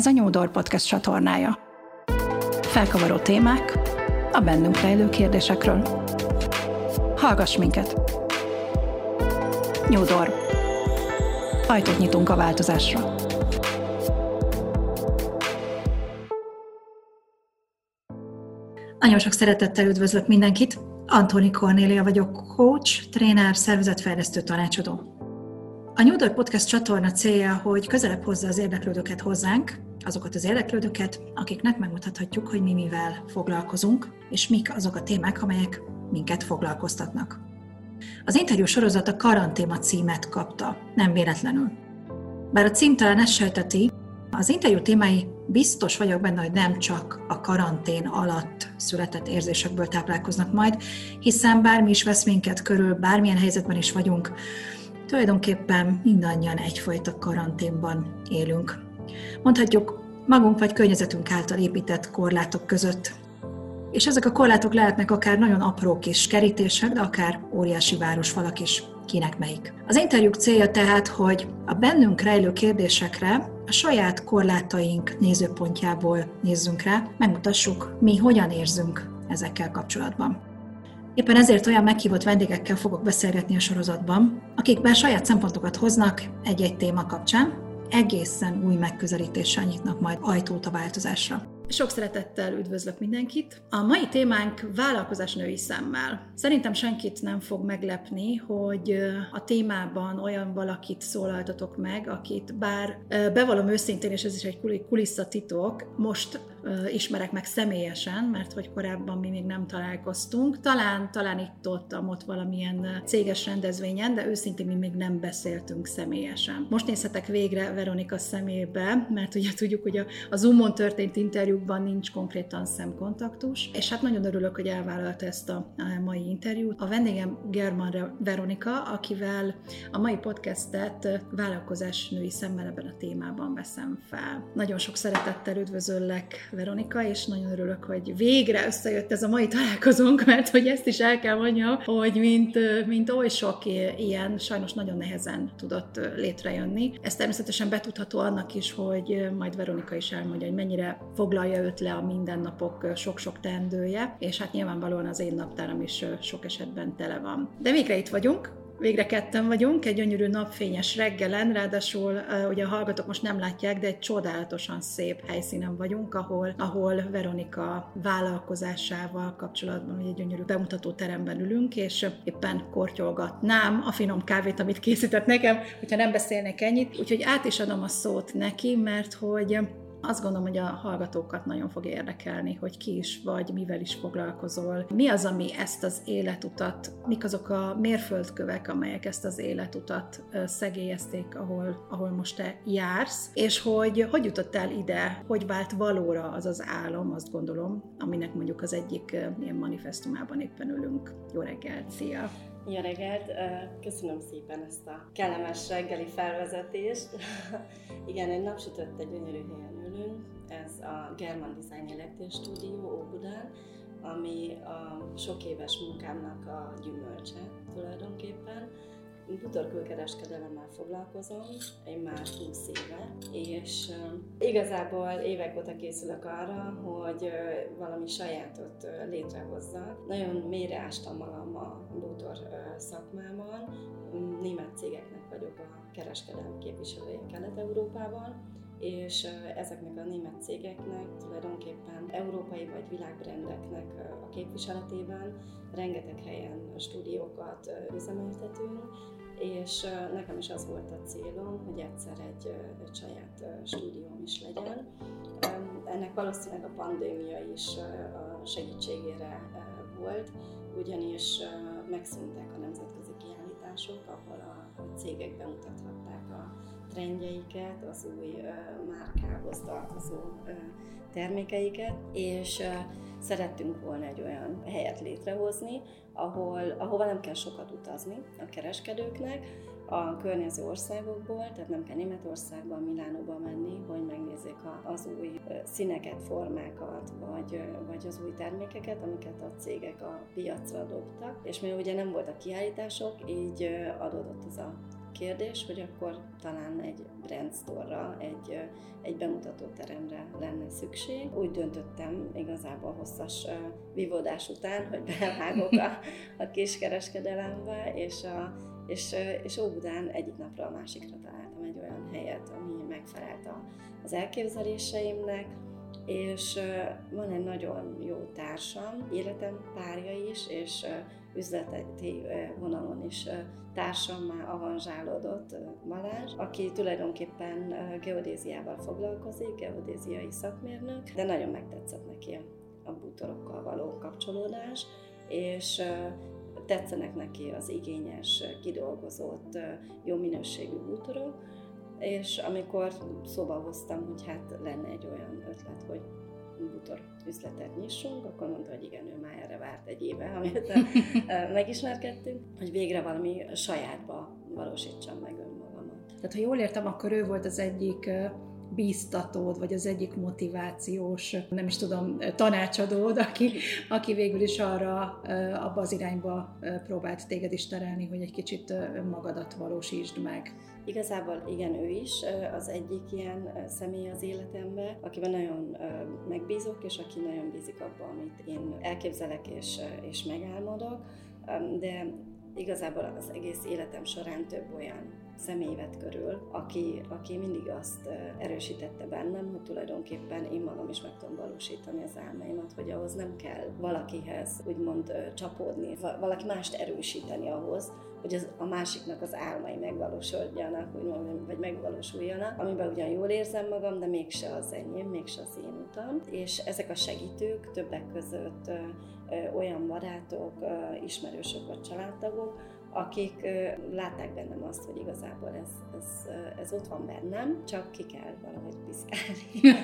Ez a Nyúdor Podcast csatornája. Felkavaró témák a bennünk rejlő kérdésekről. Hallgass minket! Nyúdor. Ajtót nyitunk a változásra. Nagyon sok szeretettel üdvözlök mindenkit! Antoni Kornélia vagyok, coach, tréner, szervezetfejlesztő tanácsadó. A New Door Podcast csatorna célja, hogy közelebb hozza az érdeklődőket hozzánk, azokat az érdeklődőket, akiknek megmutathatjuk, hogy mi mivel foglalkozunk, és mik azok a témák, amelyek minket foglalkoztatnak. Az interjú sorozat a karantéma címet kapta, nem véletlenül. Bár a cím talán ezt sejteti, az interjú témái biztos vagyok benne, hogy nem csak a karantén alatt született érzésekből táplálkoznak majd, hiszen bármi is vesz minket körül, bármilyen helyzetben is vagyunk, tulajdonképpen mindannyian egyfajta karanténban élünk. Mondhatjuk, magunk vagy környezetünk által épített korlátok között. És ezek a korlátok lehetnek akár nagyon apró kis kerítések, de akár óriási városfalak is, kinek melyik. Az interjúk célja tehát, hogy a bennünk rejlő kérdésekre a saját korlátaink nézőpontjából nézzünk rá, megmutassuk, mi hogyan érzünk ezekkel kapcsolatban. Éppen ezért olyan meghívott vendégekkel fogok beszélgetni a sorozatban, akik bár saját szempontokat hoznak egy-egy téma kapcsán, egészen új megközelítéssel nyitnak majd ajtót a változásra. Sok szeretettel üdvözlök mindenkit. A mai témánk vállalkozás női szemmel. Szerintem senkit nem fog meglepni, hogy a témában olyan valakit szólaltatok meg, akit bár bevallom őszintén, és ez is egy kulisszatitok, most ismerek meg személyesen, mert hogy korábban mi még nem találkoztunk. Talán, talán itt-ott, ott valamilyen céges rendezvényen, de őszintén mi még nem beszéltünk személyesen. Most nézhetek végre Veronika szemébe, mert ugye tudjuk, hogy a Zoomon történt interjúkban nincs konkrétan szemkontaktus, és hát nagyon örülök, hogy elvállalta ezt a mai interjút. A vendégem German Veronika, akivel a mai podcastet vállalkozás női szemmel ebben a témában veszem fel. Nagyon sok szeretettel üdvözöllek Veronika, és nagyon örülök, hogy végre összejött ez a mai találkozónk, mert hogy ezt is el kell mondjam, hogy mint, mint oly sok ilyen sajnos nagyon nehezen tudott létrejönni. Ez természetesen betudható annak is, hogy majd Veronika is elmondja, hogy mennyire foglalja őt le a mindennapok sok-sok teendője, és hát nyilvánvalóan az én naptáram is sok esetben tele van. De végre itt vagyunk, Végre ketten vagyunk, egy gyönyörű napfényes reggelen, ráadásul ugye a hallgatók most nem látják, de egy csodálatosan szép helyszínen vagyunk, ahol, ahol Veronika vállalkozásával kapcsolatban egy gyönyörű bemutató teremben ülünk, és éppen kortyolgatnám a finom kávét, amit készített nekem, hogyha nem beszélnek ennyit. Úgyhogy át is adom a szót neki, mert hogy azt gondolom, hogy a hallgatókat nagyon fog érdekelni, hogy ki is vagy, mivel is foglalkozol. Mi az, ami ezt az életutat, mik azok a mérföldkövek, amelyek ezt az életutat szegélyezték, ahol, ahol most te jársz, és hogy hogy jutottál ide, hogy vált valóra az az álom, azt gondolom, aminek mondjuk az egyik ilyen manifestumában éppen ülünk. Jó reggelt, szia! Jó reggelt! Köszönöm szépen ezt a kellemes reggeli felvezetést. Igen, egy napsütött egy gyönyörű helyen ülünk. Ez a German Design Electric Studio Óbudán, ami a sok éves munkámnak a gyümölcse tulajdonképpen bútorkülkereskedelemmel foglalkozom, én már 20 éve, és igazából évek óta készülök arra, hogy valami sajátot létrehozzak. Nagyon mélyre ástam magam a bútor szakmában, német cégeknek vagyok a kereskedelmi képviselője Kelet-Európában, és ezeknek a német cégeknek tulajdonképpen európai vagy világbrendeknek a képviseletében rengeteg helyen stúdiókat üzemeltetünk, és nekem is az volt a célom, hogy egyszer egy, egy saját stúdióm is legyen. Ennek valószínűleg a pandémia is a segítségére volt, ugyanis megszűntek a nemzetközi kiállítások, ahol a cégek bemutathatták a trendjeiket, az új márkához tartozó termékeiket, és szerettünk volna egy olyan helyet létrehozni, ahol, ahova nem kell sokat utazni a kereskedőknek, a környező országokból, tehát nem kell Németországba, Milánóba menni, hogy megnézzék az új színeket, formákat, vagy, vagy az új termékeket, amiket a cégek a piacra dobtak. És mivel ugye nem voltak kiállítások, így adódott ez a kérdés, hogy akkor talán egy brand store egy, egy bemutató teremre lenne szükség. Úgy döntöttem igazából hosszas vívódás után, hogy bevágok a, a kiskereskedelembe, és, a, és, és Óbudán egyik napra a másikra találtam egy olyan helyet, ami megfelelt a, az elképzeléseimnek, és van egy nagyon jó társam, életem párja is, és üzleti vonalon is társammá avanzsálódott Balázs, aki tulajdonképpen geodéziával foglalkozik, geodéziai szakmérnök, de nagyon megtetszett neki a, bútorokkal való kapcsolódás, és tetszenek neki az igényes, kidolgozott, jó minőségű bútorok, és amikor szóba hoztam, hogy hát lenne egy olyan ötlet, hogy bútor üzletet nyissunk, akkor mondta, hogy igen, ő már egy éve, amit megismerkedtünk, hogy végre valami sajátba valósítsam meg önmagamat. Tehát, ha jól értem, akkor ő volt az egyik bíztatód, vagy az egyik motivációs, nem is tudom, tanácsadód, aki, aki végül is arra, abba az irányba próbált téged is terelni, hogy egy kicsit önmagadat valósítsd meg. Igazából igen, ő is az egyik ilyen személy az életemben, akiben nagyon megbízok, és aki nagyon bízik abba, amit én elképzelek és, és megálmodok, de igazából az egész életem során több olyan személy vett körül, aki, aki mindig azt erősítette bennem, hogy tulajdonképpen én magam is meg tudom valósítani az álmaimat, hogy ahhoz nem kell valakihez úgymond csapódni, valaki mást erősíteni ahhoz, hogy az, a másiknak az álmai megvalósuljanak, úgymond, vagy megvalósuljanak, amiben ugyan jól érzem magam, de mégse az enyém, mégse az én utam. És ezek a segítők többek között ö, ö, olyan barátok, ö, ismerősök vagy családtagok, akik látták bennem azt, hogy igazából ez, ez, ez ott van bennem, csak ki kell valahogy piszkálni.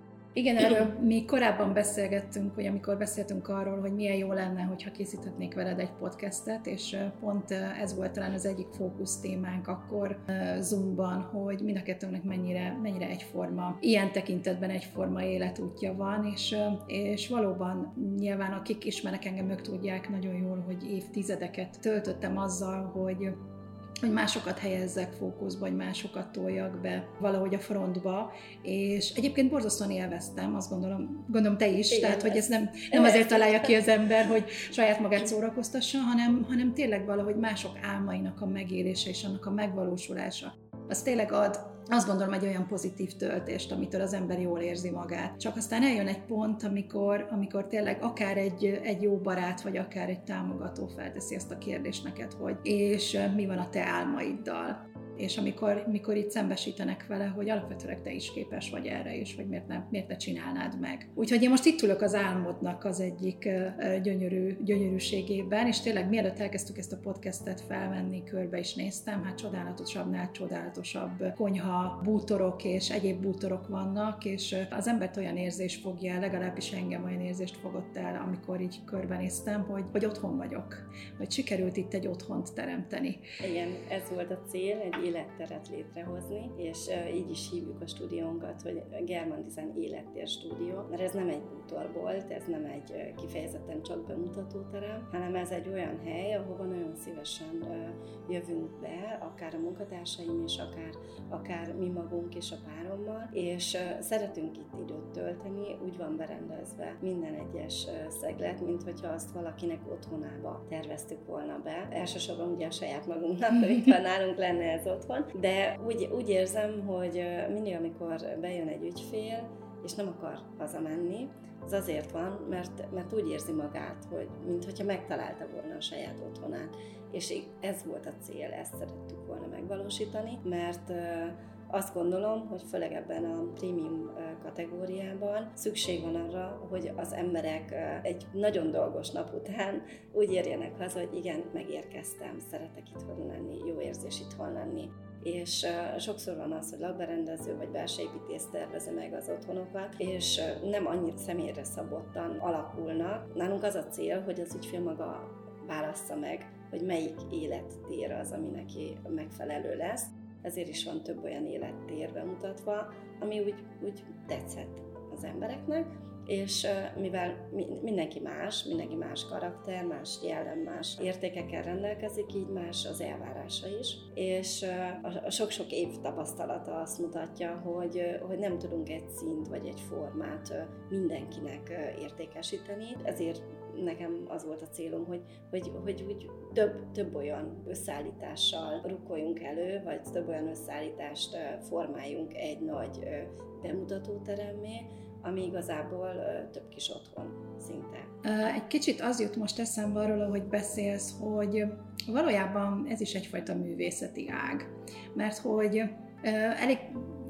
Igen, erről még korábban beszélgettünk, hogy amikor beszéltünk arról, hogy milyen jó lenne, hogyha készíthetnék veled egy podcastet, és pont ez volt talán az egyik fókusz témánk akkor Zoomban, hogy mind a kettőnknek mennyire, mennyire egyforma, ilyen tekintetben egyforma életútja van, és, és valóban nyilván akik ismernek engem, ők tudják nagyon jól, hogy évtizedeket töltöttem azzal, hogy hogy másokat helyezzek fókuszba, vagy másokat toljak be valahogy a frontba, és egyébként borzasztóan élveztem, azt gondolom, gondolom te is, Igen, tehát hogy ez nem, nem azért találja ki az ember, hogy saját magát szórakoztassa, hanem, hanem tényleg valahogy mások álmainak a megélése és annak a megvalósulása. Az tényleg ad azt gondolom egy olyan pozitív töltést, amitől az ember jól érzi magát. Csak aztán eljön egy pont, amikor, amikor tényleg akár egy, egy jó barát, vagy akár egy támogató felteszi ezt a kérdést neked, hogy és mi van a te álmaiddal és amikor, amikor itt szembesítenek vele, hogy alapvetően te is képes vagy erre, és hogy miért, nem, miért ne csinálnád meg. Úgyhogy én most itt ülök az álmodnak az egyik gyönyörű, gyönyörűségében, és tényleg mielőtt elkezdtük ezt a podcastet felvenni, körbe is néztem, hát csodálatosabbnál csodálatosabb konyha, bútorok és egyéb bútorok vannak, és az embert olyan érzés fogja legalábbis engem olyan érzést fogott el, amikor így körbenéztem, hogy, hogy otthon vagyok, hogy sikerült itt egy otthont teremteni. Igen, ez volt a cél, egy életteret létrehozni, és így is hívjuk a stúdiónkat, hogy German Design Élettér Stúdió, mert ez nem egy bútorbolt, ez nem egy kifejezetten csak bemutatóterem, hanem ez egy olyan hely, ahova nagyon szívesen jövünk be, akár a munkatársaim és akár, akár mi magunk és a párommal, és szeretünk itt időt tölteni, úgy van berendezve minden egyes szeglet, mint hogyha azt valakinek otthonába terveztük volna be. Elsősorban ugye a saját magunknak, van nálunk lenne ez otthon, de úgy, úgy érzem, hogy mindig, amikor bejön egy ügyfél, és nem akar hazamenni, az azért van, mert, mert úgy érzi magát, hogy mintha megtalálta volna a saját otthonát. És ez volt a cél, ezt szerettük volna megvalósítani, mert azt gondolom, hogy főleg ebben a prémium kategóriában szükség van arra, hogy az emberek egy nagyon dolgos nap után úgy érjenek haza, hogy igen, megérkeztem, szeretek itthon lenni, jó érzés itthon lenni és sokszor van az, hogy lakberendező vagy belső építész tervezi meg az otthonokat, és nem annyira személyre szabottan alakulnak. Nálunk az a cél, hogy az ügyfél maga válassza meg, hogy melyik élettér az, ami neki megfelelő lesz. Ezért is van több olyan élettér bemutatva, ami úgy, úgy tetszett az embereknek, és mivel mindenki más, mindenki más karakter, más jellem, más értékekkel rendelkezik, így más az elvárása is, és a sok-sok év tapasztalata azt mutatja, hogy, hogy nem tudunk egy szint vagy egy formát mindenkinek értékesíteni, ezért nekem az volt a célom, hogy, hogy, hogy úgy több, több olyan összeállítással rukoljunk elő, vagy több olyan összeállítást formáljunk egy nagy bemutatóteremmé, ami igazából több kis otthon szinte. Egy kicsit az jut most eszembe arról, hogy beszélsz, hogy valójában ez is egyfajta művészeti ág, mert hogy elég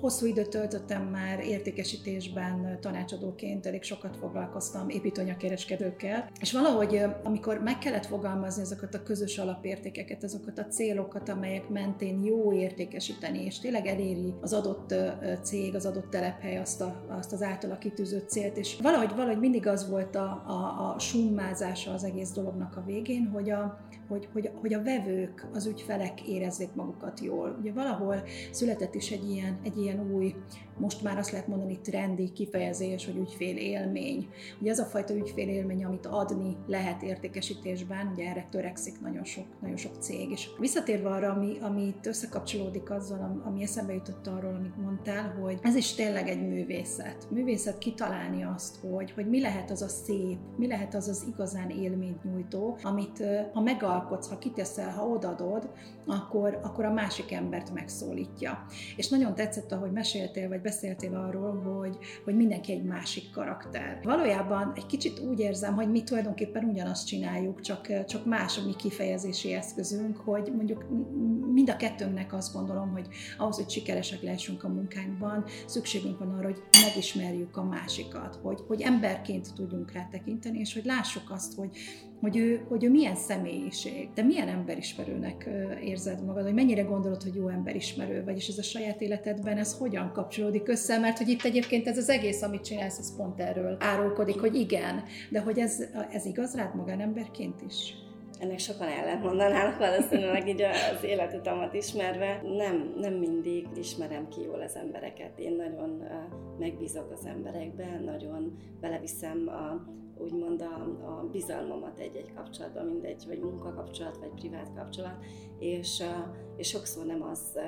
Hosszú időt töltöttem már értékesítésben tanácsadóként, elég sokat foglalkoztam építőanyagkereskedőkkel, és valahogy amikor meg kellett fogalmazni ezeket a közös alapértékeket, azokat a célokat, amelyek mentén jó értékesíteni, és tényleg eléri az adott cég, az adott telephely azt, a, azt az általa kitűzött célt, és valahogy, valahogy mindig az volt a, a, a summázása az egész dolognak a végén, hogy a, hogy, hogy, hogy a vevők, az ügyfelek érezzék magukat jól. Ugye valahol született is egy ilyen, egy ilyen új, most már azt lehet mondani trendi kifejezés, hogy ügyfél élmény. Ugye az a fajta ügyfél élmény, amit adni lehet értékesítésben, ugye erre törekszik nagyon sok, nagyon sok cég. És visszatérve arra, ami, ami itt összekapcsolódik azzal, ami eszembe jutott arról, amit mondtál, hogy ez is tényleg egy művészet. Művészet kitalálni azt, hogy, hogy mi lehet az a szép, mi lehet az az igazán élményt nyújtó, amit ha megal alkotsz, ha kiteszel, ha odadod, akkor, akkor a másik embert megszólítja. És nagyon tetszett, ahogy meséltél, vagy beszéltél arról, hogy, hogy mindenki egy másik karakter. Valójában egy kicsit úgy érzem, hogy mi tulajdonképpen ugyanazt csináljuk, csak, csak más a mi kifejezési eszközünk, hogy mondjuk mind a kettőnknek azt gondolom, hogy ahhoz, hogy sikeresek lehessünk a munkánkban, szükségünk van arra, hogy megismerjük a másikat, hogy, hogy emberként tudjunk rá tekinteni, és hogy lássuk azt, hogy, hogy ő, hogy ő milyen személyiség, de milyen emberismerőnek érzed magad, hogy mennyire gondolod, hogy jó emberismerő vagy, és ez a saját életedben ez hogyan kapcsolódik össze, mert hogy itt egyébként ez az egész, amit csinálsz, ez pont erről árulkodik, hogy igen, de hogy ez, ez igaz rád magánemberként is? ennek sokan ellent mondanának valószínűleg így az életutamat ismerve. Nem, nem mindig ismerem ki jól az embereket. Én nagyon megbízok az emberekben, nagyon beleviszem a, úgymond a, a bizalmamat egy-egy kapcsolatban, mindegy, vagy munkakapcsolat, vagy privát kapcsolat, és, és sokszor nem az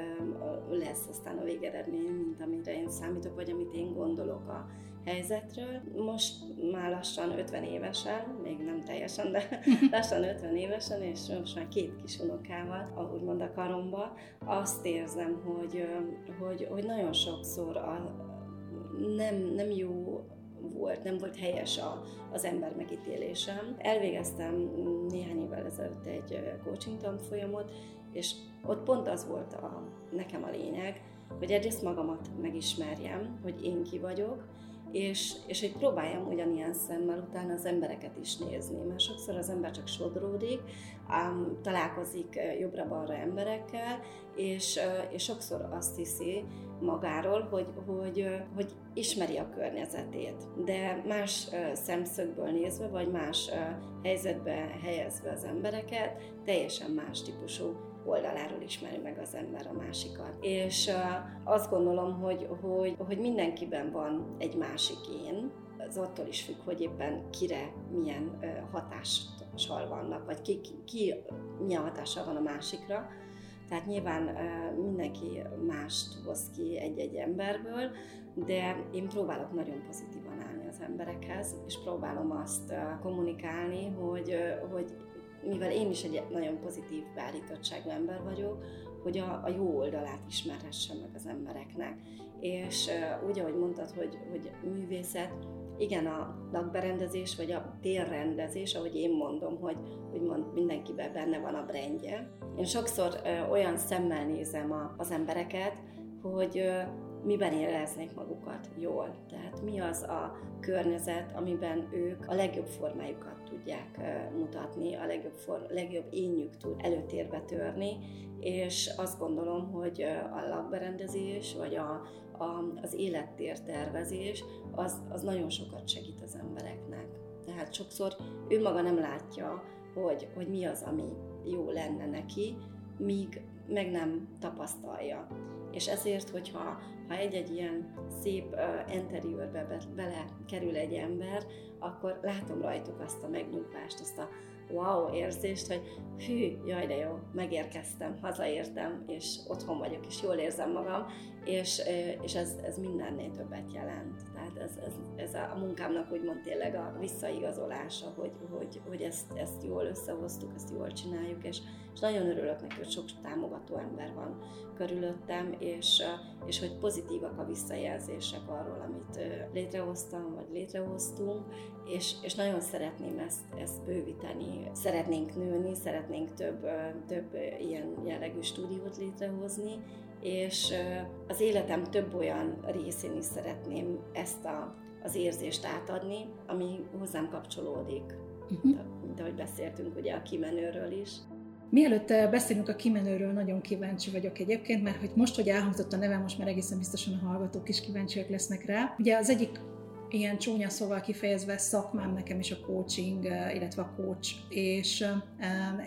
lesz aztán a végeredmény, mint amire én számítok, vagy amit én gondolok a helyzetről. Most már lassan 50 évesen, még nem teljesen, de lassan 50 évesen, és most már két kis unokával, ahogy mond a karomba, azt érzem, hogy, hogy, hogy nagyon sokszor a, nem, nem jó volt, nem volt helyes a, az ember megítélésem. Elvégeztem néhány évvel ezelőtt egy coaching tanfolyamot, és ott pont az volt a, nekem a lényeg, hogy egyrészt magamat megismerjem, hogy én ki vagyok, és, és hogy próbáljam ugyanilyen szemmel utána az embereket is nézni, mert sokszor az ember csak sodródik, um, találkozik jobbra-balra emberekkel, és, és sokszor azt hiszi magáról, hogy, hogy, hogy ismeri a környezetét, de más szemszögből nézve, vagy más helyzetbe helyezve az embereket, teljesen más típusú oldaláról ismeri meg az ember a másikat. És azt gondolom, hogy, hogy, hogy mindenkiben van egy másik én, az attól is függ, hogy éppen kire milyen hatással vannak, vagy ki, ki, milyen hatással van a másikra. Tehát nyilván mindenki mást hoz ki egy-egy emberből, de én próbálok nagyon pozitívan állni az emberekhez, és próbálom azt kommunikálni, hogy, hogy mivel én is egy nagyon pozitív beállítottságú ember vagyok, hogy a, a jó oldalát ismerhessem meg az embereknek. És uh, úgy, ahogy mondtad, hogy, hogy művészet, igen, a lakberendezés, vagy a térrendezés, ahogy én mondom, hogy úgymond mindenkiben benne van a brendje. Én sokszor uh, olyan szemmel nézem a, az embereket, hogy uh, miben éreznék magukat jól. Tehát mi az a környezet, amiben ők a legjobb formájukat tudják mutatni, a legjobb, for, legjobb énjük tud előtérbe törni, és azt gondolom, hogy a lakberendezés, vagy a, a, az élettér tervezés, az, az nagyon sokat segít az embereknek. Tehát sokszor ő maga nem látja, hogy, hogy mi az, ami jó lenne neki, míg meg nem tapasztalja. És ezért, hogyha ha egy-egy ilyen szép uh, interiőrbe be, bele kerül egy ember, akkor látom rajtuk azt a megnyugvást, azt a wow érzést, hogy hű, jaj de jó, megérkeztem, hazaértem, és otthon vagyok, és jól érzem magam, és, és ez, ez mindennél többet jelent. Tehát ez, ez, ez a munkámnak úgymond tényleg a visszaigazolása, hogy, hogy, hogy ezt, ezt jól összehoztuk, ezt jól csináljuk, és, és nagyon örülök neki, hogy sok támogató ember van körülöttem, és, és hogy pozitívak a visszajelzések arról, amit létrehoztam, vagy létrehoztunk, és, és nagyon szeretném ezt, ezt bővíteni. Szeretnénk nőni, szeretnénk több, több ilyen jellegű stúdiót létrehozni, és az életem több olyan részén is szeretném ezt a, az érzést átadni, ami hozzám kapcsolódik. Uh-huh. Mint ahogy beszéltünk ugye a kimenőről is. Mielőtt beszélünk a kimenőről, nagyon kíváncsi vagyok egyébként, mert hogy most, hogy elhangzott a nevem, most már egészen biztosan a hallgatók is kíváncsiak lesznek rá. Ugye az egyik ilyen csúnya szóval kifejezve szakmám nekem is a coaching, illetve a coach, és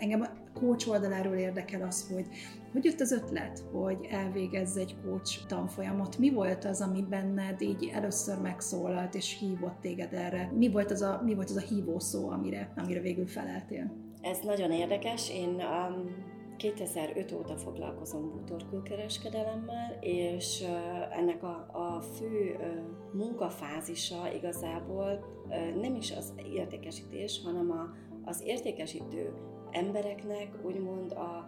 engem coach oldaláról érdekel az, hogy hogy jött az ötlet, hogy elvégezz egy coach tanfolyamot? Mi volt az, ami benned így először megszólalt és hívott téged erre? Mi volt az a, mi volt az a hívó szó, amire, amire végül feleltél? Ez nagyon érdekes. Én um, 2005 óta foglalkozom bútorkőkereskedelemmel, és uh, ennek a, a fő uh, munkafázisa igazából uh, nem is az értékesítés, hanem a, az értékesítő embereknek úgymond a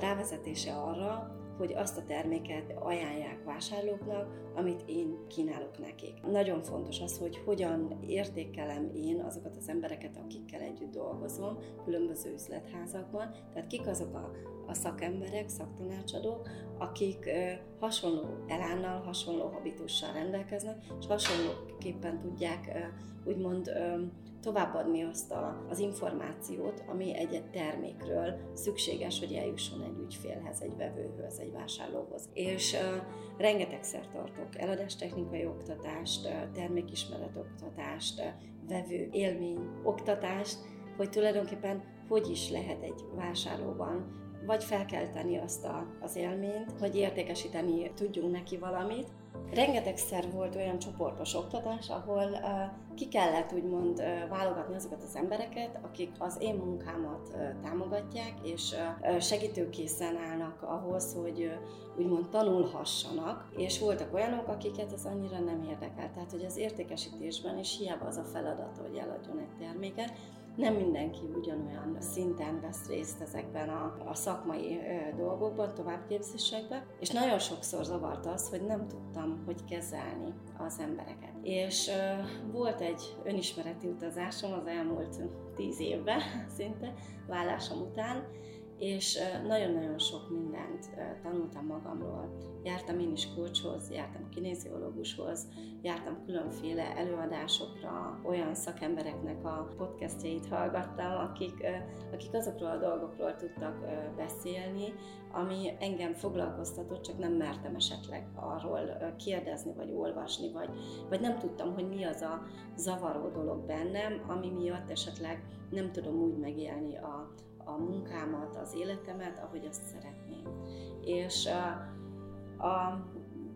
rávezetése arra, hogy azt a terméket ajánlják vásárlóknak, amit én kínálok nekik. Nagyon fontos az, hogy hogyan értékelem én azokat az embereket, akikkel együtt dolgozom, különböző üzletházakban, tehát kik azok a, a szakemberek, szaktanácsadók, akik ö, hasonló elánnal, hasonló habitussal rendelkeznek, és hasonlóképpen tudják ö, úgymond ö, továbbadni azt a, az információt, ami egy-egy termékről szükséges, hogy eljusson egy ügyfélhez, egy vevőhöz, egy vásárlóhoz. És uh, rengetegszer tartok eladástechnikai oktatást, uh, oktatást, vevő élmény oktatást, hogy tulajdonképpen hogy is lehet egy vásárlóban vagy felkelteni azt a, az élményt, hogy értékesíteni tudjunk neki valamit, Rengetegszer volt olyan csoportos oktatás, ahol uh, ki kellett úgymond uh, válogatni azokat az embereket, akik az én munkámat uh, támogatják, és segítőkészen állnak ahhoz, hogy úgymond tanulhassanak, és voltak olyanok, akiket ez annyira nem érdekel. Tehát, hogy az értékesítésben is hiába az a feladat, hogy eladjon egy terméket, nem mindenki ugyanolyan szinten vesz részt ezekben a, a szakmai ö, dolgokban, továbbképzésekben, és nagyon sokszor zavart az, hogy nem tudtam, hogy kezelni az embereket. És ö, volt egy önismereti utazásom az elmúlt tíz évben szinte, vállásom után, és nagyon-nagyon sok mindent tanultam magamról. Jártam én is kulcshoz, jártam kinéziológushoz, jártam különféle előadásokra, olyan szakembereknek a podcastjait hallgattam, akik, akik azokról a dolgokról tudtak beszélni, ami engem foglalkoztatott, csak nem mertem esetleg arról kérdezni, vagy olvasni, vagy, vagy nem tudtam, hogy mi az a zavaró dolog bennem, ami miatt esetleg nem tudom úgy megélni a, a munkámat, az életemet, ahogy azt szeretném. És a, a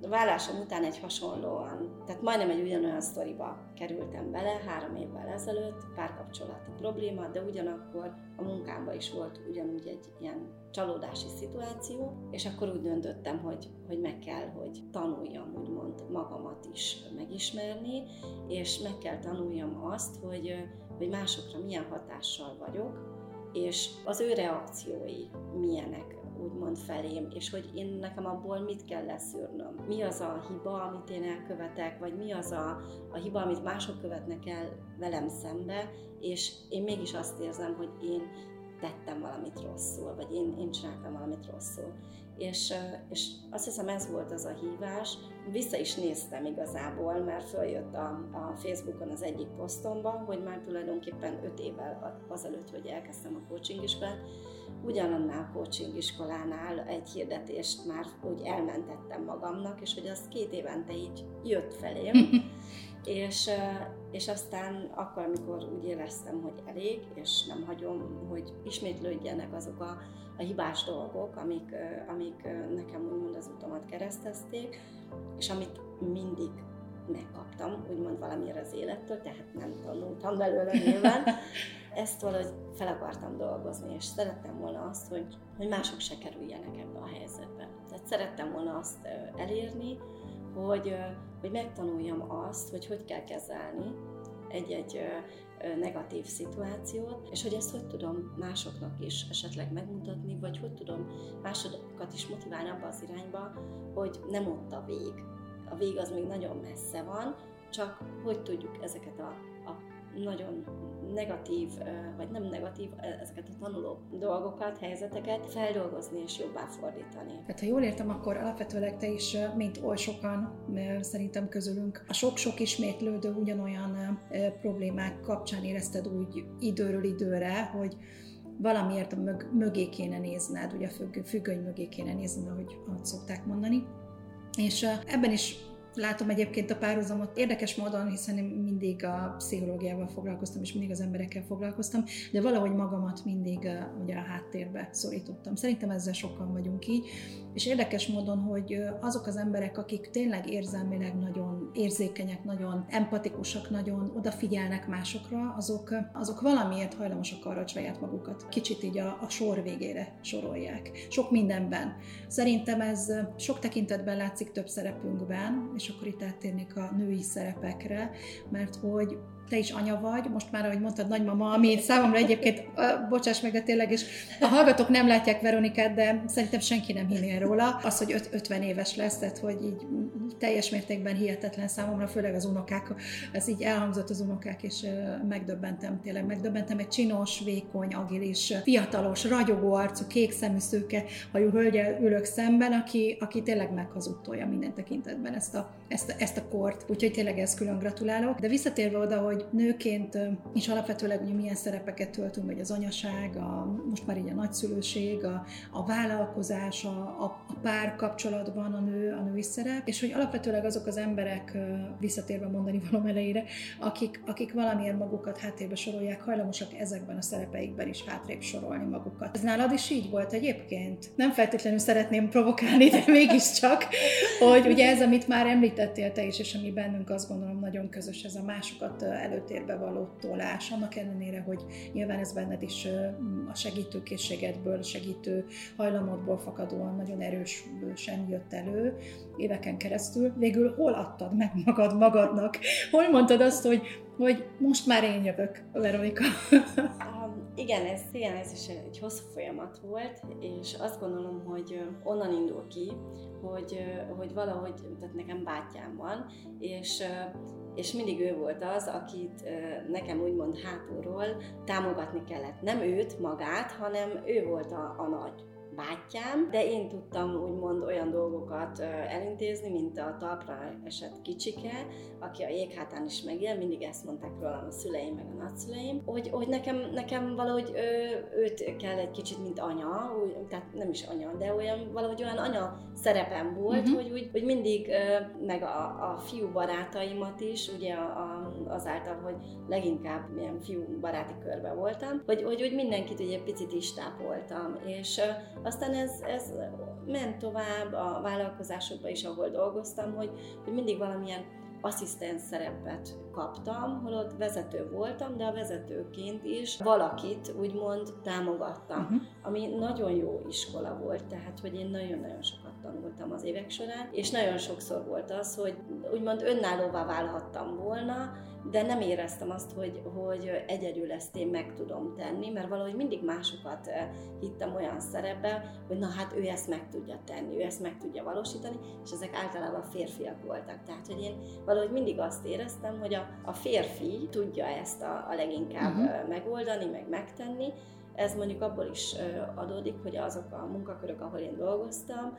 vállásom után egy hasonlóan, tehát majdnem egy ugyanolyan sztoriba kerültem bele három évvel ezelőtt, párkapcsolati probléma, de ugyanakkor a munkámban is volt ugyanúgy egy ilyen csalódási szituáció, és akkor úgy döntöttem, hogy, hogy meg kell, hogy tanuljam úgymond magamat is megismerni, és meg kell tanuljam azt, hogy, hogy másokra milyen hatással vagyok, és az ő reakciói milyenek úgymond felém, és hogy én nekem abból mit kell leszűrnöm. Mi az a hiba, amit én elkövetek, vagy mi az a, a hiba, amit mások követnek el velem szembe, és én mégis azt érzem, hogy én tettem valamit rosszul, vagy én, én csináltam valamit rosszul. És, és azt hiszem ez volt az a hívás. Vissza is néztem igazából, mert följött a, a Facebookon az egyik posztomban, hogy már tulajdonképpen öt évvel azelőtt, hogy elkezdtem a coaching iskolát, ugyanannál a coaching iskolánál egy hirdetést már úgy elmentettem magamnak, és hogy az két évente így jött felém, és, és aztán akkor, amikor úgy éreztem, hogy elég, és nem hagyom, hogy ismétlődjenek azok a, a hibás dolgok, amik, amik nekem úgymond az utamat keresztezték, és amit mindig megkaptam, úgymond valamiért az élettől, tehát nem tanultam belőle nyilván. Ezt valahogy fel akartam dolgozni, és szerettem volna azt, hogy, hogy mások se kerüljenek ebbe a helyzetbe. Tehát szerettem volna azt elérni, hogy, hogy megtanuljam azt, hogy hogy kell kezelni egy-egy negatív szituációt, és hogy ezt hogy tudom másoknak is esetleg megmutatni, vagy hogy tudom másokat is motiválni abba az irányba, hogy nem ott a vég. A vég az még nagyon messze van, csak hogy tudjuk ezeket a, a nagyon negatív, vagy nem negatív, ezeket a tanuló dolgokat, helyzeteket feldolgozni és jobbá fordítani. Hát ha jól értem, akkor alapvetőleg te is, mint oly sokan, mert szerintem közülünk, a sok-sok ismétlődő ugyanolyan problémák kapcsán érezted úgy időről időre, hogy valamiért a mög, mögé kéne nézned, ugye a függöny mögé kéne nézned, ahogy, ahogy szokták mondani. És ebben is látom egyébként a párhuzamot érdekes módon, hiszen én mindig a pszichológiával foglalkoztam, és mindig az emberekkel foglalkoztam, de valahogy magamat mindig ugye a háttérbe szorítottam. Szerintem ezzel sokan vagyunk így, és érdekes módon, hogy azok az emberek, akik tényleg érzelmileg nagyon érzékenyek, nagyon empatikusak, nagyon odafigyelnek másokra, azok, azok valamiért hajlamosak arra, hogy saját magukat kicsit így a, a sor végére sorolják. Sok mindenben. Szerintem ez sok tekintetben látszik több szerepünkben, és akkor itt áttérnék a női szerepekre, mert hogy te is anya vagy, most már, ahogy mondtad, nagymama, ami számomra egyébként, bocsáss meg, de tényleg, és a hallgatók nem látják Veronikát, de szerintem senki nem hinné róla. Az, hogy 50 éves lesz, tehát hogy így teljes mértékben hihetetlen számomra, főleg az unokák, ez így elhangzott az unokák, és megdöbbentem, tényleg megdöbbentem, egy csinos, vékony, agilis, fiatalos, ragyogó arcú, kék szemű szőke hajú hölgyel ülök szemben, aki, aki tényleg meghazudtolja minden tekintetben ezt a, ezt, a, ezt a kort. Úgyhogy tényleg ezt külön gratulálok. De visszatérve oda, hogy hogy nőként is alapvetőleg hogy milyen szerepeket töltünk, vagy az anyaság, a, most már így a nagyszülőség, a, a vállalkozás, a, a, a pár a nő, a női szerep, és hogy alapvetőleg azok az emberek, visszatérve mondani való elejére, akik, akik valamiért magukat háttérbe sorolják, hajlamosak ezekben a szerepeikben is hátrébb sorolni magukat. Ez nálad is így volt egyébként? Nem feltétlenül szeretném provokálni, de mégiscsak, hogy ugye ez, amit már említettél te is, és ami bennünk azt gondolom nagyon közös, ez a másokat előtérbe való tolás, annak ellenére, hogy nyilván ez benned is a segítőkészségedből, segítő hajlamodból fakadóan nagyon erősen jött elő éveken keresztül. Végül hol adtad meg magad magadnak? Hol mondtad azt, hogy, hogy most már én jövök, Veronika? Igen, ez, igen, ez is egy hosszú folyamat volt, és azt gondolom, hogy onnan indul ki, hogy, hogy valahogy, tehát nekem bátyám van, és és mindig ő volt az, akit nekem úgymond hátulról támogatni kellett. Nem őt, magát, hanem ő volt a, a nagy bátyám, de én tudtam úgymond olyan dolgokat elintézni, mint a talpra esett kicsike, aki a jéghátán is megél, mindig ezt mondták rólam a szüleim meg a nagyszüleim, hogy, hogy nekem, nekem valahogy ő, őt kell egy kicsit, mint anya, úgy, tehát nem is anya, de olyan, valahogy olyan anya szerepem volt, uh-huh. hogy, úgy, hogy mindig, meg a, a fiú barátaimat is, ugye a, a, azáltal, hogy leginkább ilyen fiú baráti körbe voltam, hogy, hogy, hogy mindenkit ugye picit is tápoltam, és aztán ez, ez ment tovább a vállalkozásokba is, ahol dolgoztam, hogy, hogy mindig valamilyen asszisztens szerepet kaptam, holott vezető voltam, de a vezetőként is valakit úgymond támogattam, uh-huh. ami nagyon jó iskola volt, tehát hogy én nagyon-nagyon sokat tanultam az évek során, és nagyon sokszor volt az, hogy úgymond önállóvá válhattam volna, de nem éreztem azt, hogy, hogy egyedül ezt én meg tudom tenni, mert valahogy mindig másokat eh, hittem olyan szerepbe, hogy na hát ő ezt meg tudja tenni, ő ezt meg tudja valósítani, és ezek általában férfiak voltak. Tehát, hogy én valahogy mindig azt éreztem, hogy a, a férfi tudja ezt a, a leginkább uh-huh. megoldani, meg megtenni, ez mondjuk abból is adódik, hogy azok a munkakörök, ahol én dolgoztam,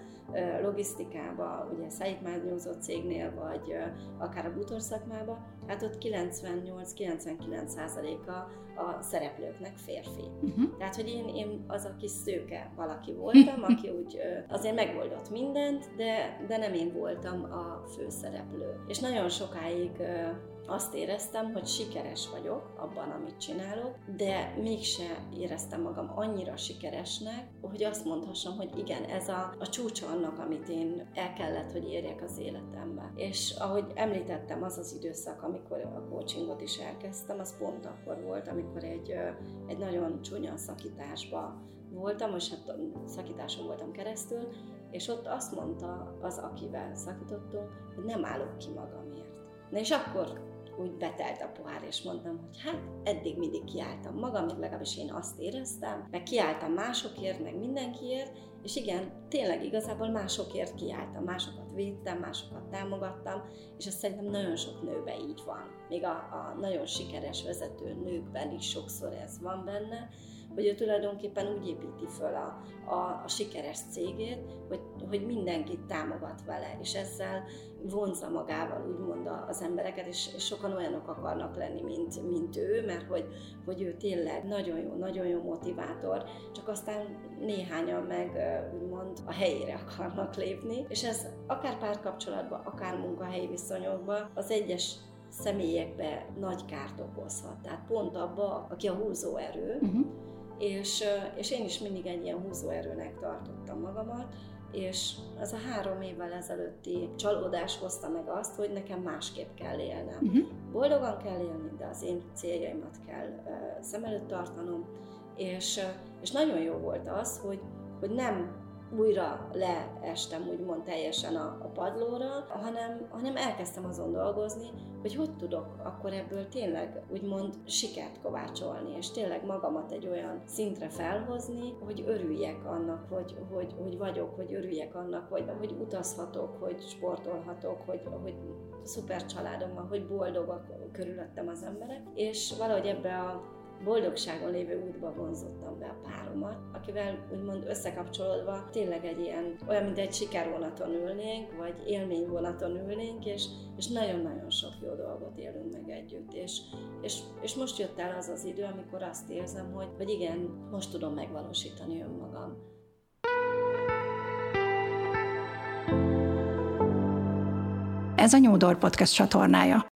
logisztikába, ugye szállítmányozó cégnél, vagy akár a bútorszakmába, hát ott 98-99%-a a szereplőknek férfi. Uh-huh. Tehát, hogy én, én az a kis szőke valaki voltam, aki úgy azért megoldott mindent, de, de nem én voltam a főszereplő. És nagyon sokáig azt éreztem, hogy sikeres vagyok abban, amit csinálok, de mégse éreztem magam annyira sikeresnek, hogy azt mondhassam, hogy igen, ez a, a csúcsa annak, amit én el kellett, hogy érjek az életembe. És ahogy említettem, az az időszak, amikor a coachingot is elkezdtem, az pont akkor volt, amikor egy, egy nagyon csúnya szakításba voltam, és hát szakításon voltam keresztül, és ott azt mondta az, akivel szakítottunk, hogy nem állok ki magamért. Na és akkor úgy betelt a pohár, és mondtam, hogy hát eddig mindig kiálltam magam, legalábbis én azt éreztem, meg kiálltam másokért, meg mindenkiért, és igen, tényleg igazából másokért kiálltam, másokat védtem, másokat támogattam, és azt szerintem nagyon sok nőben így van. Még a, a nagyon sikeres vezető nőkben is sokszor ez van benne, hogy ő tulajdonképpen úgy építi föl a, a, a sikeres cégét, hogy, hogy mindenkit támogat vele, és ezzel vonza magával úgymond az embereket, és, sokan olyanok akarnak lenni, mint, mint ő, mert hogy, hogy ő tényleg nagyon jó, nagyon jó motivátor, csak aztán néhányan meg úgymond a helyére akarnak lépni, és ez akár párkapcsolatban, akár munkahelyi viszonyokban az egyes személyekbe nagy kárt okozhat. Tehát pont abba, aki a húzó erő, uh-huh és, és én is mindig egy ilyen húzóerőnek tartottam magamat, és az a három évvel ezelőtti csalódás hozta meg azt, hogy nekem másképp kell élnem. Uh-huh. Boldogan kell élni, de az én céljaimat kell uh, szem előtt tartanom, és, uh, és nagyon jó volt az, hogy, hogy nem újra leestem úgymond teljesen a, a padlóra, hanem, hanem elkezdtem azon dolgozni, hogy hogy tudok akkor ebből tényleg úgymond sikert kovácsolni, és tényleg magamat egy olyan szintre felhozni, hogy örüljek annak, hogy, hogy, hogy vagyok, hogy örüljek annak, hogy, hogy utazhatok, hogy sportolhatok, hogy, hogy szuper családom van, hogy boldogak körülöttem az emberek, és valahogy ebbe a boldogságon lévő útba vonzottam be a páromat, akivel úgymond összekapcsolódva tényleg egy ilyen, olyan, mint egy sikervonaton ülnénk, vagy élményvonaton ülnénk, és, és nagyon-nagyon sok jó dolgot élünk meg együtt. És, és, és most jött el az az idő, amikor azt érzem, hogy, hogy igen, most tudom megvalósítani önmagam. Ez a Nyúdor Podcast csatornája.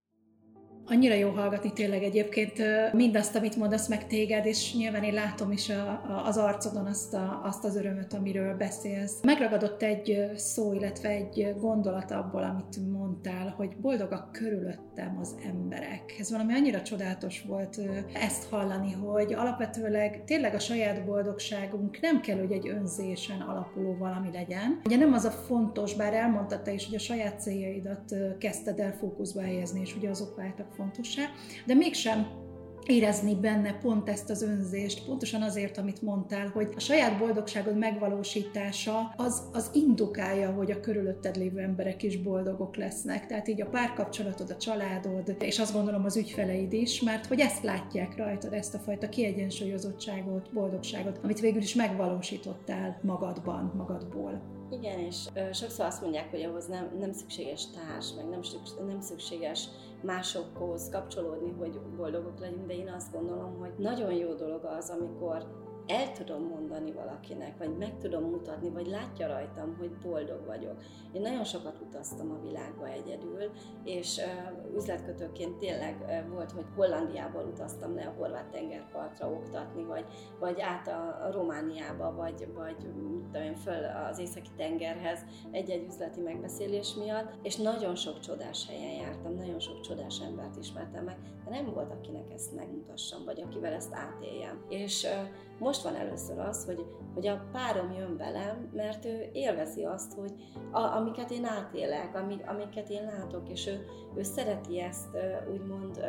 Annyira jó hallgatni tényleg egyébként mindazt, amit mondasz meg téged, és nyilván én látom is a, a, az arcodon azt, a, azt az örömöt, amiről beszélsz. Megragadott egy szó, illetve egy gondolat abból, amit mondtál, hogy boldogak körülöttem az emberek. Ez valami annyira csodálatos volt ezt hallani, hogy alapvetőleg tényleg a saját boldogságunk nem kell, hogy egy önzésen alapuló valami legyen. Ugye nem az a fontos, bár elmondtad te is, hogy a saját céljaidat kezdted el fókuszba helyezni, és ugye azok váltak fontossá, de mégsem érezni benne pont ezt az önzést, pontosan azért, amit mondtál, hogy a saját boldogságod megvalósítása az, az indukálja, hogy a körülötted lévő emberek is boldogok lesznek. Tehát így a párkapcsolatod, a családod, és azt gondolom az ügyfeleid is, mert hogy ezt látják rajtad, ezt a fajta kiegyensúlyozottságot, boldogságot, amit végül is megvalósítottál magadban, magadból. Igen, és ö, sokszor azt mondják, hogy ahhoz nem, nem szükséges társ, meg nem, nem szükséges másokhoz kapcsolódni, hogy boldogok legyünk, de én azt gondolom, hogy nagyon jó dolog az, amikor el tudom mondani valakinek, vagy meg tudom mutatni, vagy látja rajtam, hogy boldog vagyok. Én nagyon sokat utaztam a világba egyedül, és uh, üzletkötőként tényleg uh, volt, hogy Hollandiából utaztam le a horvát tengerpartra oktatni, vagy, vagy át a, Romániába, vagy, vagy tudom föl az északi tengerhez egy-egy üzleti megbeszélés miatt, és nagyon sok csodás helyen jártam, nagyon sok csodás embert ismertem meg, de nem volt, akinek ezt megmutassam, vagy akivel ezt átéljem. És uh, most van először az, hogy, hogy a párom jön velem, mert ő élvezi azt, hogy a, amiket én átélek, amik, amiket én látok, és ő, ő szereti ezt úgymond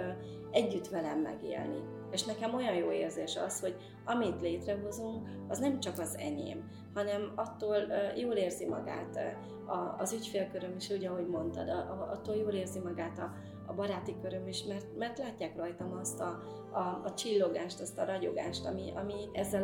együtt velem megélni. És nekem olyan jó érzés az, hogy amit létrehozunk, az nem csak az enyém, hanem attól jól érzi magát az ügyfélköröm is, ugye, ahogy mondtad, attól jól érzi magát a, a baráti köröm is, mert, mert látják rajtam azt a, a, a csillogást, azt a ragyogást, ami, ami ezzel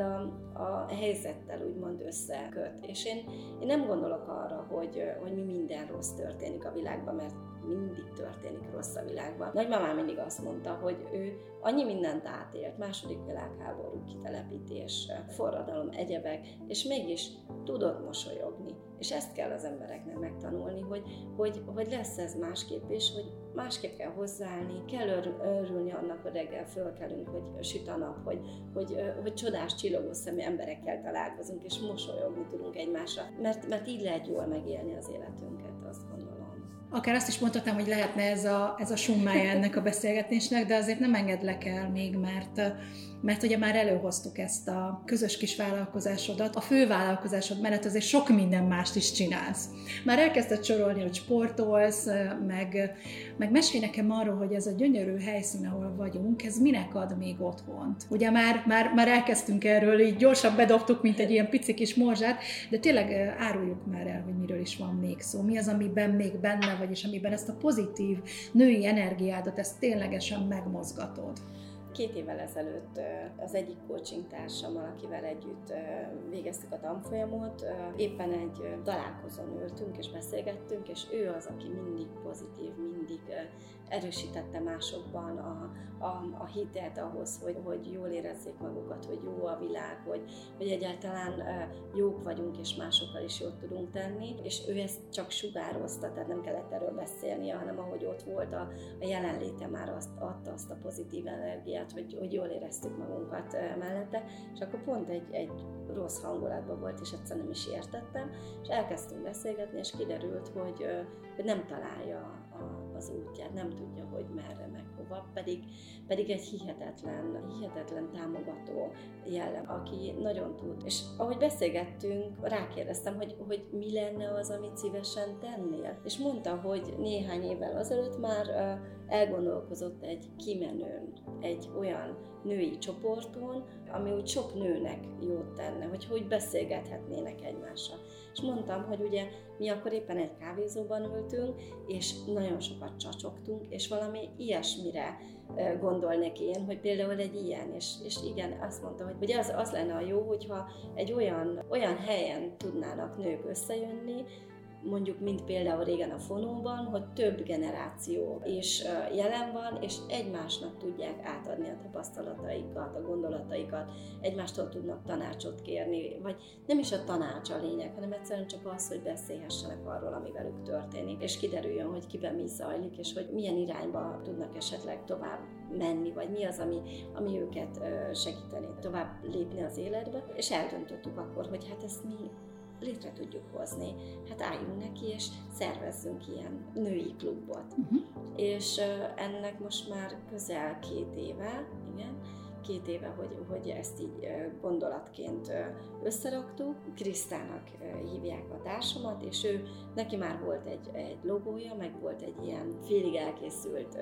a, a helyzettel úgymond összeköt. És én, én nem gondolok arra, hogy, hogy mi minden rossz történik a világban, mert mindig történik rossz a világban. Nagymamám mindig azt mondta, hogy ő annyi mindent átélt, második világháború, kitelepítés, forradalom, egyebek, és mégis tudott mosolyogni. És ezt kell az embereknek megtanulni, hogy, hogy, hogy lesz ez másképp, és hogy másképp kell hozzáállni, kell örülni annak, hogy reggel fölkelünk, hogy süt a nap, hogy, hogy, hogy csodás, csillogó szemű emberekkel találkozunk, és mosolyogni tudunk egymásra, mert, mert így lehet jól megélni az életünket, azt gondolom. Akár azt is mondhatnám, hogy lehetne ez a, ez a summája ennek a beszélgetésnek, de azért nem engedlek el még, mert mert ugye már előhoztuk ezt a közös kis vállalkozásodat. A fő vállalkozásod mellett azért sok minden mást is csinálsz. Már elkezdted sorolni, hogy sportolsz, meg, meg mesélj nekem arról, hogy ez a gyönyörű helyszín, ahol vagyunk, ez minek ad még otthont. Ugye már, már, már elkezdtünk erről, így gyorsan bedobtuk, mint egy ilyen pici kis morzsát, de tényleg áruljuk már el, hogy miről is van még szó. Mi az, amiben még benne vagy, és amiben ezt a pozitív női energiádat, ezt ténylegesen megmozgatod. Két évvel ezelőtt az egyik coaching társammal, akivel együtt végeztük a tanfolyamot, éppen egy találkozón ültünk és beszélgettünk, és ő az, aki mindig pozitív, mindig erősítette másokban a, a, a hitet ahhoz, hogy, hogy jól érezzék magukat, hogy jó a világ, hogy, hogy egyáltalán jók vagyunk, és másokkal is jót tudunk tenni, és ő ezt csak sugározta, tehát nem kellett erről beszélnie, hanem ahogy ott volt a, a jelenléte már azt, adta azt a pozitív energiát, hogy, hogy jól éreztük magunkat mellette, és akkor pont egy, egy rossz hangulatban volt, és egyszer nem is értettem, és elkezdtünk beszélgetni, és kiderült, hogy, hogy nem találja a, az útját, nem tudja, hogy merre, meg hova, pedig, pedig egy hihetetlen, hihetetlen támogató jellem, aki nagyon tud. És ahogy beszélgettünk, rákérdeztem, hogy, hogy mi lenne az, amit szívesen tennél. És mondta, hogy néhány évvel azelőtt már elgondolkozott egy kimenőn, egy olyan női csoporton, ami úgy sok nőnek jót tenne, hogy hogy beszélgethetnének egymással. És mondtam, hogy ugye mi akkor éppen egy kávézóban ültünk, és nagyon sokat csacsogtunk, és valami ilyesmire gondolnék én, hogy például egy ilyen, és, és igen, azt mondta, hogy, hogy az, az lenne a jó, hogyha egy olyan, olyan helyen tudnának nők összejönni, mondjuk, mint például régen a fonóban, hogy több generáció is jelen van, és egymásnak tudják átadni a tapasztalataikat, a gondolataikat, egymástól tudnak tanácsot kérni, vagy nem is a tanács a lényeg, hanem egyszerűen csak az, hogy beszélhessenek arról, ami velük történik, és kiderüljön, hogy kiben mi zajlik, és hogy milyen irányba tudnak esetleg tovább menni, vagy mi az, ami, ami őket segíteni tovább lépni az életbe, és eldöntöttük akkor, hogy hát ezt mi létre tudjuk hozni. Hát álljunk neki, és szervezzünk ilyen női klubot. Uh-huh. És ennek most már közel két éve, igen, két éve, hogy, hogy ezt így gondolatként összeraktuk. Krisztának hívják a társamat, és ő, neki már volt egy, egy logója, meg volt egy ilyen félig elkészült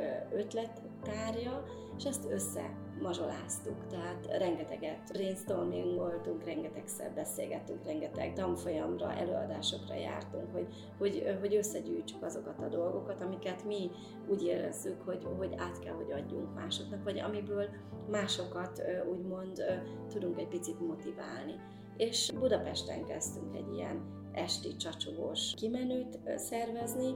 ötlettárja, és ezt össze mazsoláztuk, tehát rengeteget brainstormingoltunk, rengetegszer beszélgettünk, rengeteg tanfolyamra, előadásokra jártunk, hogy, hogy, hogy összegyűjtsük azokat a dolgokat, amiket mi úgy érezzük, hogy, hogy át kell, hogy adjunk másoknak, vagy amiből másokat úgymond tudunk egy picit motiválni. És Budapesten kezdtünk egy ilyen esti csacsogós kimenőt szervezni,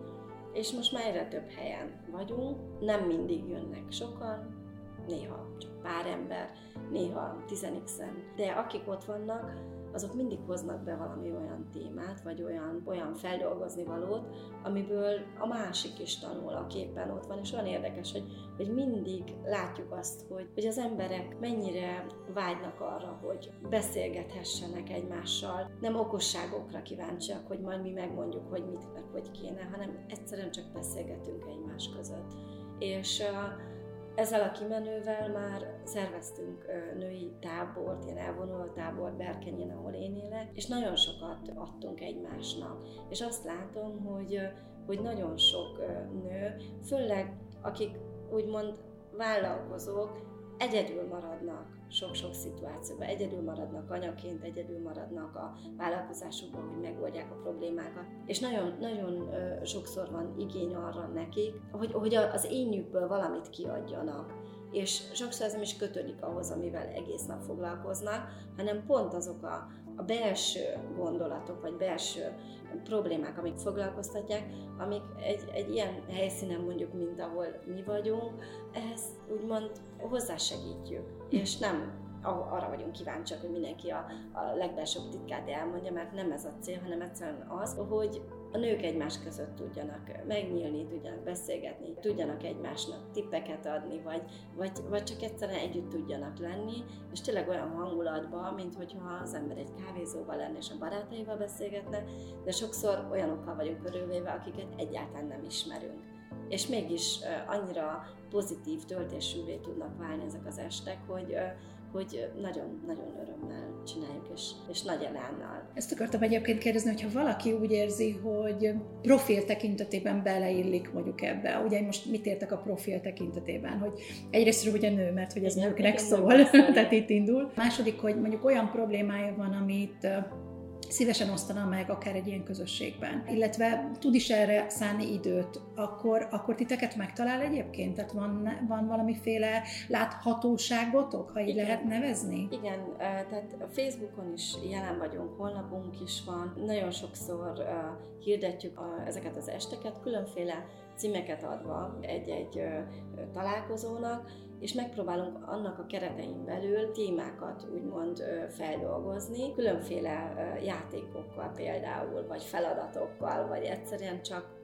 és most már egyre több helyen vagyunk, nem mindig jönnek sokan, néha csak pár ember, néha tizenixen, de akik ott vannak, azok mindig hoznak be valami olyan témát, vagy olyan, olyan feldolgozni valót, amiből a másik is tanul, aki éppen ott van, és olyan érdekes, hogy, hogy mindig látjuk azt, hogy, hogy az emberek mennyire vágynak arra, hogy beszélgethessenek egymással, nem okosságokra kíváncsiak, hogy majd mi megmondjuk, hogy mit, meg hogy kéne, hanem egyszerűen csak beszélgetünk egymás között. És uh, ezzel a kimenővel már szerveztünk női tábort, ilyen elvonuló tábort Berkenyén, ahol én élek, és nagyon sokat adtunk egymásnak. És azt látom, hogy, hogy nagyon sok nő, főleg akik úgymond vállalkozók, egyedül maradnak sok-sok szituációban, egyedül maradnak anyaként, egyedül maradnak a vállalkozásukban, hogy megoldják a problémákat. És nagyon, nagyon sokszor van igény arra nekik, hogy, hogy az énjükből valamit kiadjanak és sokszor ez nem is kötődik ahhoz, amivel egész nap foglalkoznak, hanem pont azok a, a belső gondolatok, vagy belső problémák, amik foglalkoztatják, amik egy, egy ilyen helyszínen mondjuk, mint ahol mi vagyunk, ehhez úgymond hozzásegítjük, és nem arra vagyunk kíváncsiak, hogy mindenki a, a legbelsőbb titkát elmondja, mert nem ez a cél, hanem egyszerűen az, hogy a nők egymás között tudjanak megnyílni, tudjanak beszélgetni, tudjanak egymásnak tippeket adni, vagy, vagy, vagy csak egyszerűen együtt tudjanak lenni, és tényleg olyan hangulatban, mint hogyha az ember egy kávézóval lenne és a barátaival beszélgetne, de sokszor olyanokkal vagyunk körülvéve, akiket egyáltalán nem ismerünk. És mégis annyira pozitív töltésűvé tudnak válni ezek az estek, hogy hogy nagyon-nagyon örömmel csináljuk, és, és nagy elánnal. Ezt akartam egyébként kérdezni, hogyha valaki úgy érzi, hogy profil tekintetében beleillik mondjuk ebbe, ugye most mit értek a profil tekintetében, hogy egyrészt ugye nő, mert hogy ez nőknek szól, tehát itt indul. Második, hogy mondjuk olyan problémája van, amit szívesen osztana meg akár egy ilyen közösségben, illetve tud is erre szállni időt, akkor, akkor titeket megtalál egyébként? Tehát van, van valamiféle láthatóságotok, ha így Igen. lehet nevezni? Igen, tehát Facebookon is jelen vagyunk, honlapunk is van, nagyon sokszor hirdetjük ezeket az esteket, különféle címeket adva egy-egy találkozónak, és megpróbálunk annak a keretein belül témákat úgymond feldolgozni, különféle játékokkal például, vagy feladatokkal, vagy egyszerűen csak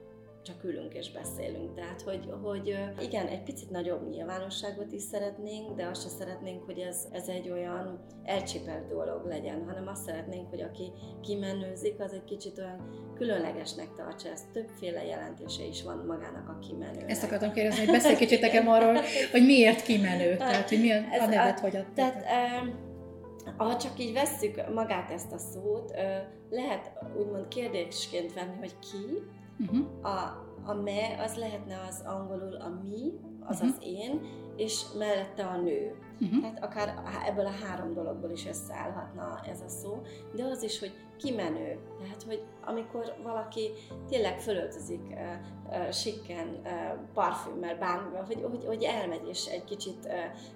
csak ülünk és beszélünk. Tehát, hogy, hogy igen, egy picit nagyobb nyilvánosságot is szeretnénk, de azt se szeretnénk, hogy ez, ez egy olyan elcsépelt dolog legyen, hanem azt szeretnénk, hogy aki kimenőzik, az egy kicsit olyan különlegesnek tartsa. Ez többféle jelentése is van magának a kimenőnek. Ezt akartam kérdezni, hogy beszélj kicsit nekem arról, hogy miért kimenő, tehát hogy milyen a nevet hogy adtad. Tehát, ha csak így vesszük magát ezt a szót, lehet úgymond kérdésként venni, hogy ki, Uh-huh. A, a me az lehetne az angolul a mi, azaz uh-huh. én, és mellette a nő. Uh-huh. Tehát akár ebből a három dologból is összeállhatna ez a szó, de az is, hogy kimenő. Tehát, hogy amikor valaki tényleg fölöltözik uh, uh, sikken, uh, parfümmel, bármivel, hogy, hogy, hogy elmegy és egy kicsit uh,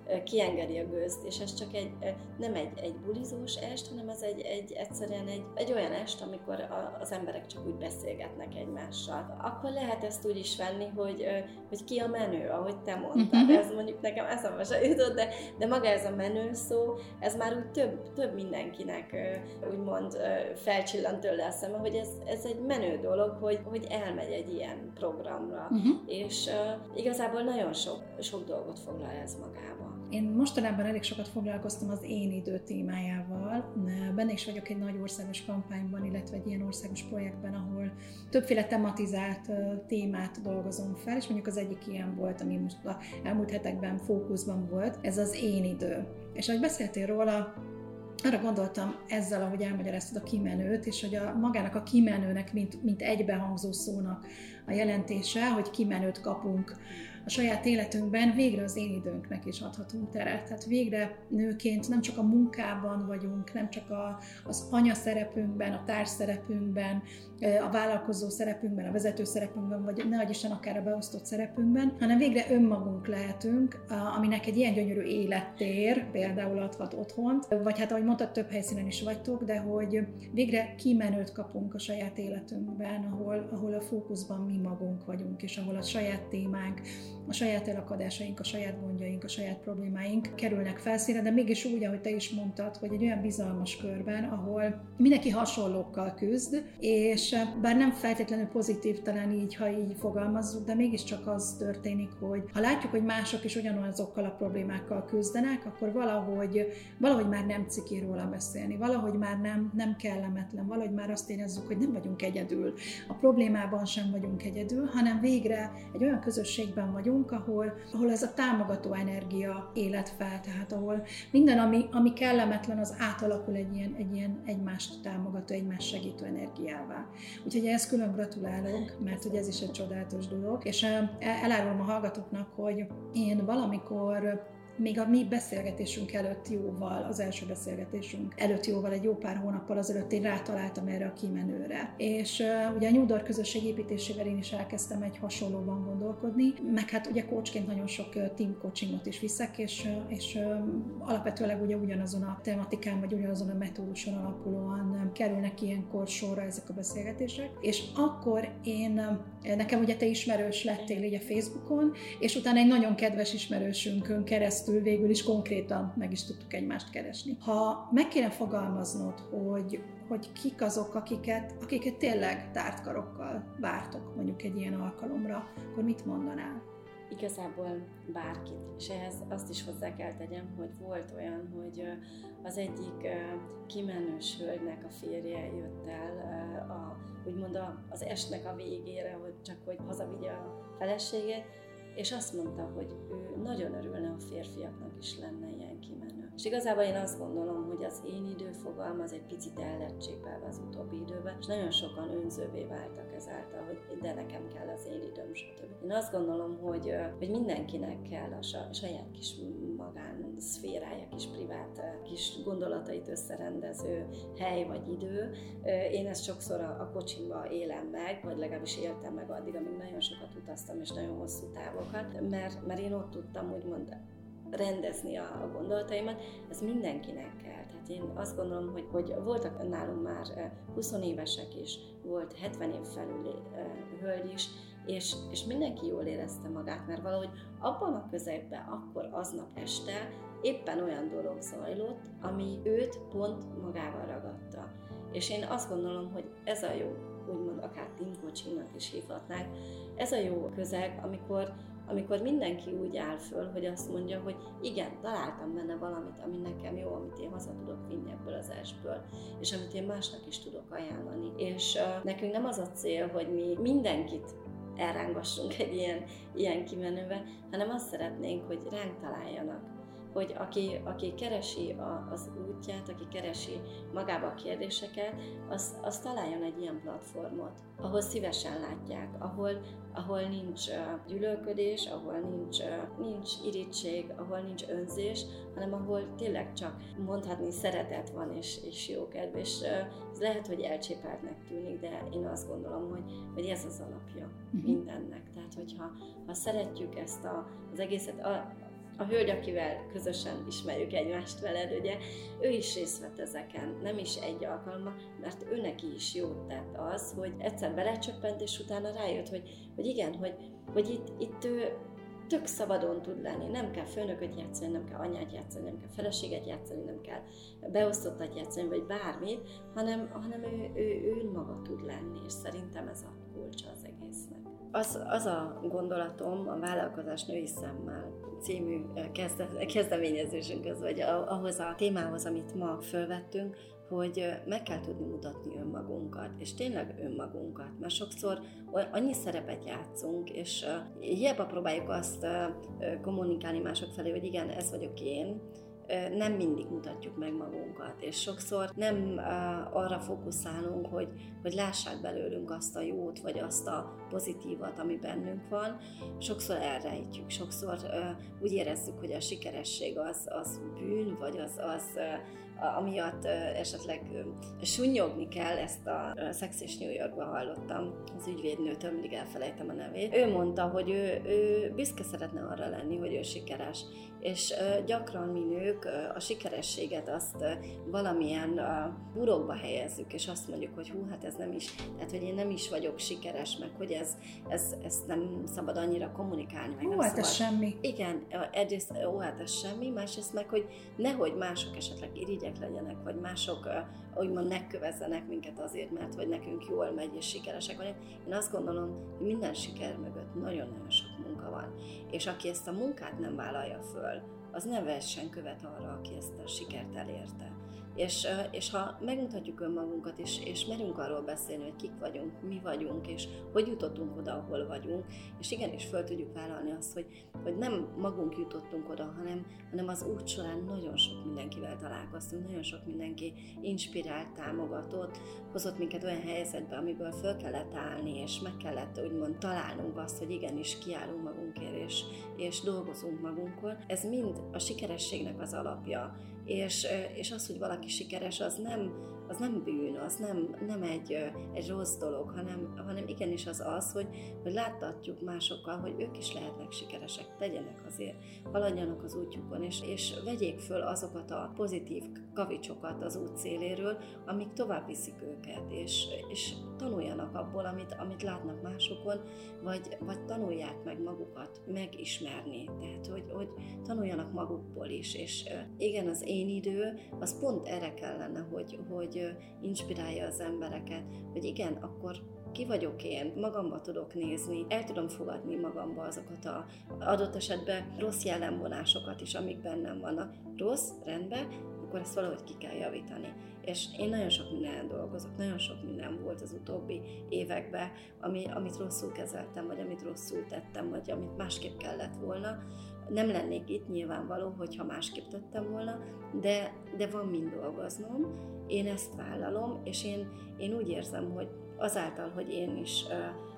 uh, kiengedi a gőzt, és ez csak egy, uh, nem egy, egy bulizós est, hanem ez egy, egy egyszerűen egy, egy olyan est, amikor a, az emberek csak úgy beszélgetnek egymással. Akkor lehet ezt úgy is venni, hogy, uh, hogy ki a menő, ahogy te mondtad. Uh-huh. Ez mondjuk nekem eszembe se jutott, de, de maga ez a menő szó, ez már úgy több, több mindenkinek úgymond felcsillant tőle a szeme, hogy ez, ez egy menő dolog, hogy, hogy elmegy egy ilyen programra, uh-huh. és uh, igazából nagyon sok, sok dolgot foglal ez magába. Én mostanában elég sokat foglalkoztam az én idő témájával. Benne is vagyok egy nagy országos kampányban, illetve egy ilyen országos projektben, ahol többféle tematizált témát dolgozom fel, és mondjuk az egyik ilyen volt, ami most a elmúlt hetekben fókuszban volt, ez az én idő. És ahogy beszéltél róla, arra gondoltam ezzel, ahogy elmagyaráztad a kimenőt, és hogy a magának a kimenőnek, mint, mint egybehangzó szónak a jelentése, hogy kimenőt kapunk a saját életünkben, végre az én időnknek is adhatunk teret. Tehát végre nőként nem csak a munkában vagyunk, nem csak a, az anya szerepünkben, a társ szerepünkben, a vállalkozó szerepünkben, a vezető szerepünkben, vagy ne Isten akár a beosztott szerepünkben, hanem végre önmagunk lehetünk, aminek egy ilyen gyönyörű élettér például adhat otthont, vagy hát ahogy mondtad, több helyszínen is vagytok, de hogy végre kimenőt kapunk a saját életünkben, ahol, ahol a fókuszban mi magunk vagyunk, és ahol a saját témánk, a saját elakadásaink, a saját gondjaink, a saját problémáink kerülnek felszínre, de mégis úgy, ahogy te is mondtad, hogy egy olyan bizalmas körben, ahol mindenki hasonlókkal küzd, és bár nem feltétlenül pozitív talán így, ha így fogalmazzuk, de mégiscsak az történik, hogy ha látjuk, hogy mások is ugyanazokkal a problémákkal küzdenek, akkor valahogy, valahogy már nem ciki róla beszélni, valahogy már nem, nem kellemetlen, valahogy már azt érezzük, hogy nem vagyunk egyedül. A problémában sem vagyunk egyedül, hanem végre egy olyan közösségben vagyunk, vagyunk, ahol, ahol ez a támogató energia élet fel, tehát ahol minden, ami, ami kellemetlen, az átalakul egy ilyen, egy ilyen egymást támogató, egymást segítő energiává. Úgyhogy ehhez külön gratulálok, mert hogy ez is egy csodálatos dolog, és elárulom a hallgatóknak, hogy én valamikor még a mi beszélgetésünk előtt jóval, az első beszélgetésünk előtt jóval, egy jó pár hónappal azelőtt én rátaláltam erre a kimenőre. És uh, ugye a New közösség építésével én is elkezdtem egy hasonlóban gondolkodni, meg hát ugye coachként nagyon sok team coachingot is viszek, és, és uh, alapvetőleg ugye ugyanazon a tematikán, vagy ugyanazon a metóduson alapulóan um, kerülnek ilyenkor sorra ezek a beszélgetések. És akkor én, nekem ugye te ismerős lettél így a Facebookon, és utána egy nagyon kedves ismerősünkön keresztül végül is konkrétan meg is tudtuk egymást keresni. Ha meg kéne fogalmaznod, hogy, hogy kik azok, akiket, akiket tényleg tártkarokkal vártok mondjuk egy ilyen alkalomra, akkor mit mondanál? Igazából bárkit. És ehhez azt is hozzá kell tegyem, hogy volt olyan, hogy az egyik kimenős hölgynek a férje jött el a, úgymond az estnek a végére, hogy csak hogy hazavigye a feleségét, és azt mondta, hogy ő nagyon örülne, a férfiaknak is lenne ilyen. És igazából én azt gondolom, hogy az én időfogalm az egy picit el lett csépelve az utóbbi időben, és nagyon sokan önzővé váltak ezáltal, hogy de nekem kell az én időm, stb. Én azt gondolom, hogy, hogy mindenkinek kell a saját kis magán szférája, kis privát, kis gondolatait összerendező hely vagy idő. Én ezt sokszor a, a kocsimba élem meg, vagy legalábbis éltem meg addig, amíg nagyon sokat utaztam, és nagyon hosszú távokat, mert, mert én ott tudtam úgymond rendezni a, a gondolataimat, ez mindenkinek kell. Tehát én azt gondolom, hogy, hogy voltak nálunk már 20 évesek is, volt 70 év felüli hölgy is, és, és mindenki jól érezte magát, mert valahogy abban a közegben, akkor aznap este éppen olyan dolog zajlott, ami őt pont magával ragadta. És én azt gondolom, hogy ez a jó, úgymond akár team is hívhatnánk, ez a jó közeg, amikor amikor mindenki úgy áll föl, hogy azt mondja, hogy igen, találtam benne valamit, ami nekem jó, amit én haza tudok vinni ebből az esből, és amit én másnak is tudok ajánlani. És uh, nekünk nem az a cél, hogy mi mindenkit elrángassunk egy ilyen, ilyen kimenőbe, hanem azt szeretnénk, hogy ránk találjanak hogy aki, aki keresi a, az útját, aki keresi magába a kérdéseket, az, az találjon egy ilyen platformot, ahol szívesen látják, ahol, ahol nincs gyűlölködés, ahol nincs, nincs irítség, ahol nincs önzés, hanem ahol tényleg csak mondhatni szeretet van és, és jókedv, és ez lehet, hogy elcsépeltnek tűnik, de én azt gondolom, hogy, hogy ez az alapja uh-huh. mindennek. Tehát, hogyha ha szeretjük ezt a, az egészet, a, a hölgy, akivel közösen ismerjük egymást veled, ugye, ő is részt vett ezeken, nem is egy alkalommal, mert ő neki is jót tett az, hogy egyszer belecsöppent, és utána rájött, hogy, hogy igen, hogy, hogy itt, itt ő tök szabadon tud lenni, nem kell főnököt játszani, nem kell anyát játszani, nem kell feleséget játszani, nem kell beosztottat játszani, vagy bármit, hanem, hanem ő, ő, ő maga tud lenni, és szerintem ez a kulcsa az egésznek. Az, az a gondolatom a vállalkozás női szemmel című kezde, kezdeményezésünkhöz, vagy ahhoz a témához, amit ma fölvettünk, hogy meg kell tudni mutatni önmagunkat, és tényleg önmagunkat, mert sokszor annyi szerepet játszunk, és hiába próbáljuk azt kommunikálni mások felé, hogy igen, ez vagyok én, nem mindig mutatjuk meg magunkat, és sokszor nem arra fókuszálunk, hogy, hogy lássák belőlünk azt a jót, vagy azt a pozitívat, ami bennünk van. Sokszor elrejtjük, sokszor úgy érezzük, hogy a sikeresség az, az bűn, vagy az, az amiatt esetleg sunyogni kell, ezt a Sex és New Yorkban hallottam, az ügyvédnőtől mindig elfelejtem a nevét. Ő mondta, hogy ő, ő büszke szeretne arra lenni, hogy ő sikeres, és gyakran mi nők a sikerességet azt valamilyen burokba helyezzük, és azt mondjuk, hogy hú, hát ez nem is, tehát hogy én nem is vagyok sikeres, meg hogy ez, ez, ez nem szabad annyira kommunikálni, meg ó, nem hát szabad. ez semmi. Igen, egyrészt, ó, hát ez semmi, másrészt meg, hogy nehogy mások esetleg irigyek legyenek, vagy mások úgymond megkövezzenek minket azért, mert vagy nekünk jól megy és sikeresek vagyunk. Én azt gondolom, hogy minden siker mögött nagyon-nagyon sok munka van. És aki ezt a munkát nem vállalja föl, az ne vessen követ arra, aki ezt a sikert elérte. És, és ha megmutatjuk önmagunkat, és, és merünk arról beszélni, hogy kik vagyunk, mi vagyunk, és hogy jutottunk oda, ahol vagyunk, és igenis föl tudjuk vállalni azt, hogy, hogy nem magunk jutottunk oda, hanem, hanem az út során nagyon sok mindenkivel találkoztunk, nagyon sok mindenki inspirált, támogatott, hozott minket olyan helyzetbe, amiből föl kellett állni, és meg kellett úgymond találnunk azt, hogy igenis kiállunk magunkért, és, és dolgozunk magunkon. Ez mind a sikerességnek az alapja, és, és az, hogy valaki sikeres, az nem, az nem bűn, az nem, nem egy, egy rossz dolog, hanem, hanem igenis az az, hogy, hogy láttatjuk másokkal, hogy ők is lehetnek sikeresek, tegyenek azért, haladjanak az útjukon, és, és vegyék föl azokat a pozitív kavicsokat az út széléről, amik tovább viszik őket, és, és tanuljanak abból, amit, amit látnak másokon, vagy, vagy tanulják meg magukat megismerni. Tehát, hogy, hogy tanuljanak magukból is, és igen, az én idő, az pont erre kellene, hogy, hogy inspirálja az embereket, hogy igen, akkor ki vagyok én, magamba tudok nézni, el tudom fogadni magamba azokat a adott esetben rossz jellemvonásokat is, amik bennem vannak. Rossz, rendben, akkor ezt valahogy ki kell javítani. És én nagyon sok minden dolgozok, nagyon sok minden volt az utóbbi években, ami, amit rosszul kezeltem, vagy amit rosszul tettem, vagy amit másképp kellett volna. Nem lennék itt nyilvánvaló, hogyha másképp tettem volna, de, de van mind dolgoznom, én ezt vállalom, és én, én úgy érzem, hogy azáltal, hogy én is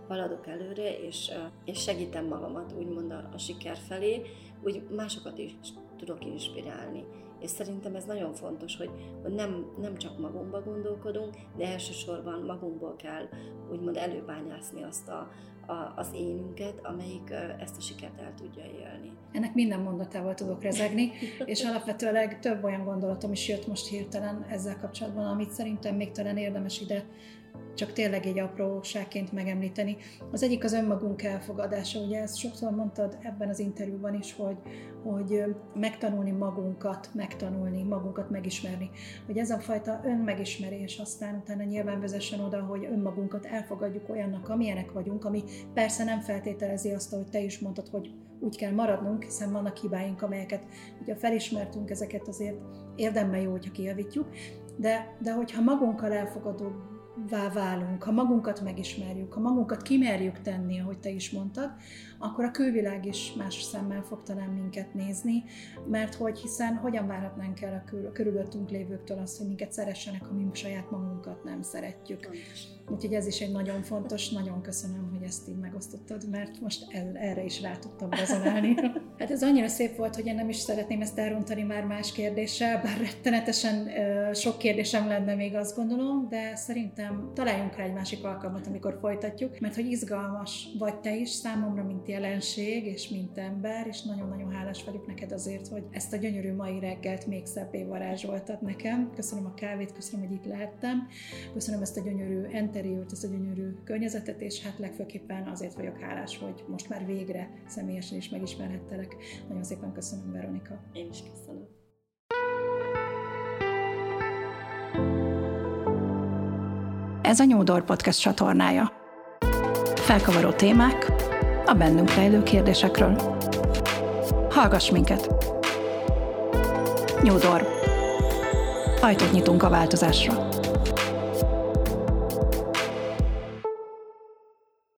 haladok előre, és, és segítem magamat úgymond a, a siker felé, úgy másokat is tudok inspirálni. És szerintem ez nagyon fontos, hogy, hogy nem, nem csak magunkba gondolkodunk, de elsősorban magunkból kell úgymond előbányászni azt a, a, az énünket, amelyik ezt a sikert el tudja élni. Ennek minden mondatával tudok rezegni, és alapvetőleg több olyan gondolatom is jött most hirtelen ezzel kapcsolatban, amit szerintem még talán érdemes ide csak tényleg egy apróságként megemlíteni. Az egyik az önmagunk elfogadása, ugye ezt sokszor mondtad ebben az interjúban is, hogy, hogy megtanulni magunkat, megtanulni, magunkat megismerni. Hogy ez a fajta önmegismerés aztán utána nyilván vezessen oda, hogy önmagunkat elfogadjuk olyannak, amilyenek vagyunk, ami persze nem feltételezi azt, hogy te is mondtad, hogy úgy kell maradnunk, hiszen vannak hibáink, amelyeket ugye felismertünk, ezeket azért érdemben jó, hogyha kijavítjuk, de, de hogyha magunkkal elfogadó válunk, ha magunkat megismerjük, ha magunkat kimerjük tenni, ahogy te is mondtad, akkor a külvilág is más szemmel fog talán minket nézni, mert hogy hiszen hogyan várhatnánk el a, kül- körülöttünk lévőktől azt, hogy minket szeressenek, ha mi saját magunkat nem szeretjük. Úgyhogy ez is egy nagyon fontos, nagyon köszönöm, hogy ezt így megosztottad, mert most el, erre is rá tudtam rezonálni. hát ez annyira szép volt, hogy én nem is szeretném ezt elrontani már más kérdéssel, bár rettenetesen sok kérdésem lenne még azt gondolom, de szerintem találjunk rá egy másik alkalmat, amikor folytatjuk, mert hogy izgalmas vagy te is számomra, mint jelenség, és mint ember, és nagyon-nagyon hálás vagyok neked azért, hogy ezt a gyönyörű mai reggelt még szebbé varázsoltad nekem. Köszönöm a kávét, köszönöm, hogy itt lehettem, köszönöm ezt a gyönyörű enteriőt, ezt a gyönyörű környezetet, és hát legfőképpen azért vagyok hálás, hogy most már végre személyesen is megismerhettelek. Nagyon szépen köszönöm, Veronika. Én is köszönöm. Ez a Nyúdor Podcast csatornája. Felkavaró témák, a bennünk rejlő kérdésekről. Hallgass minket! Nyúdor. Ajtót nyitunk a változásra.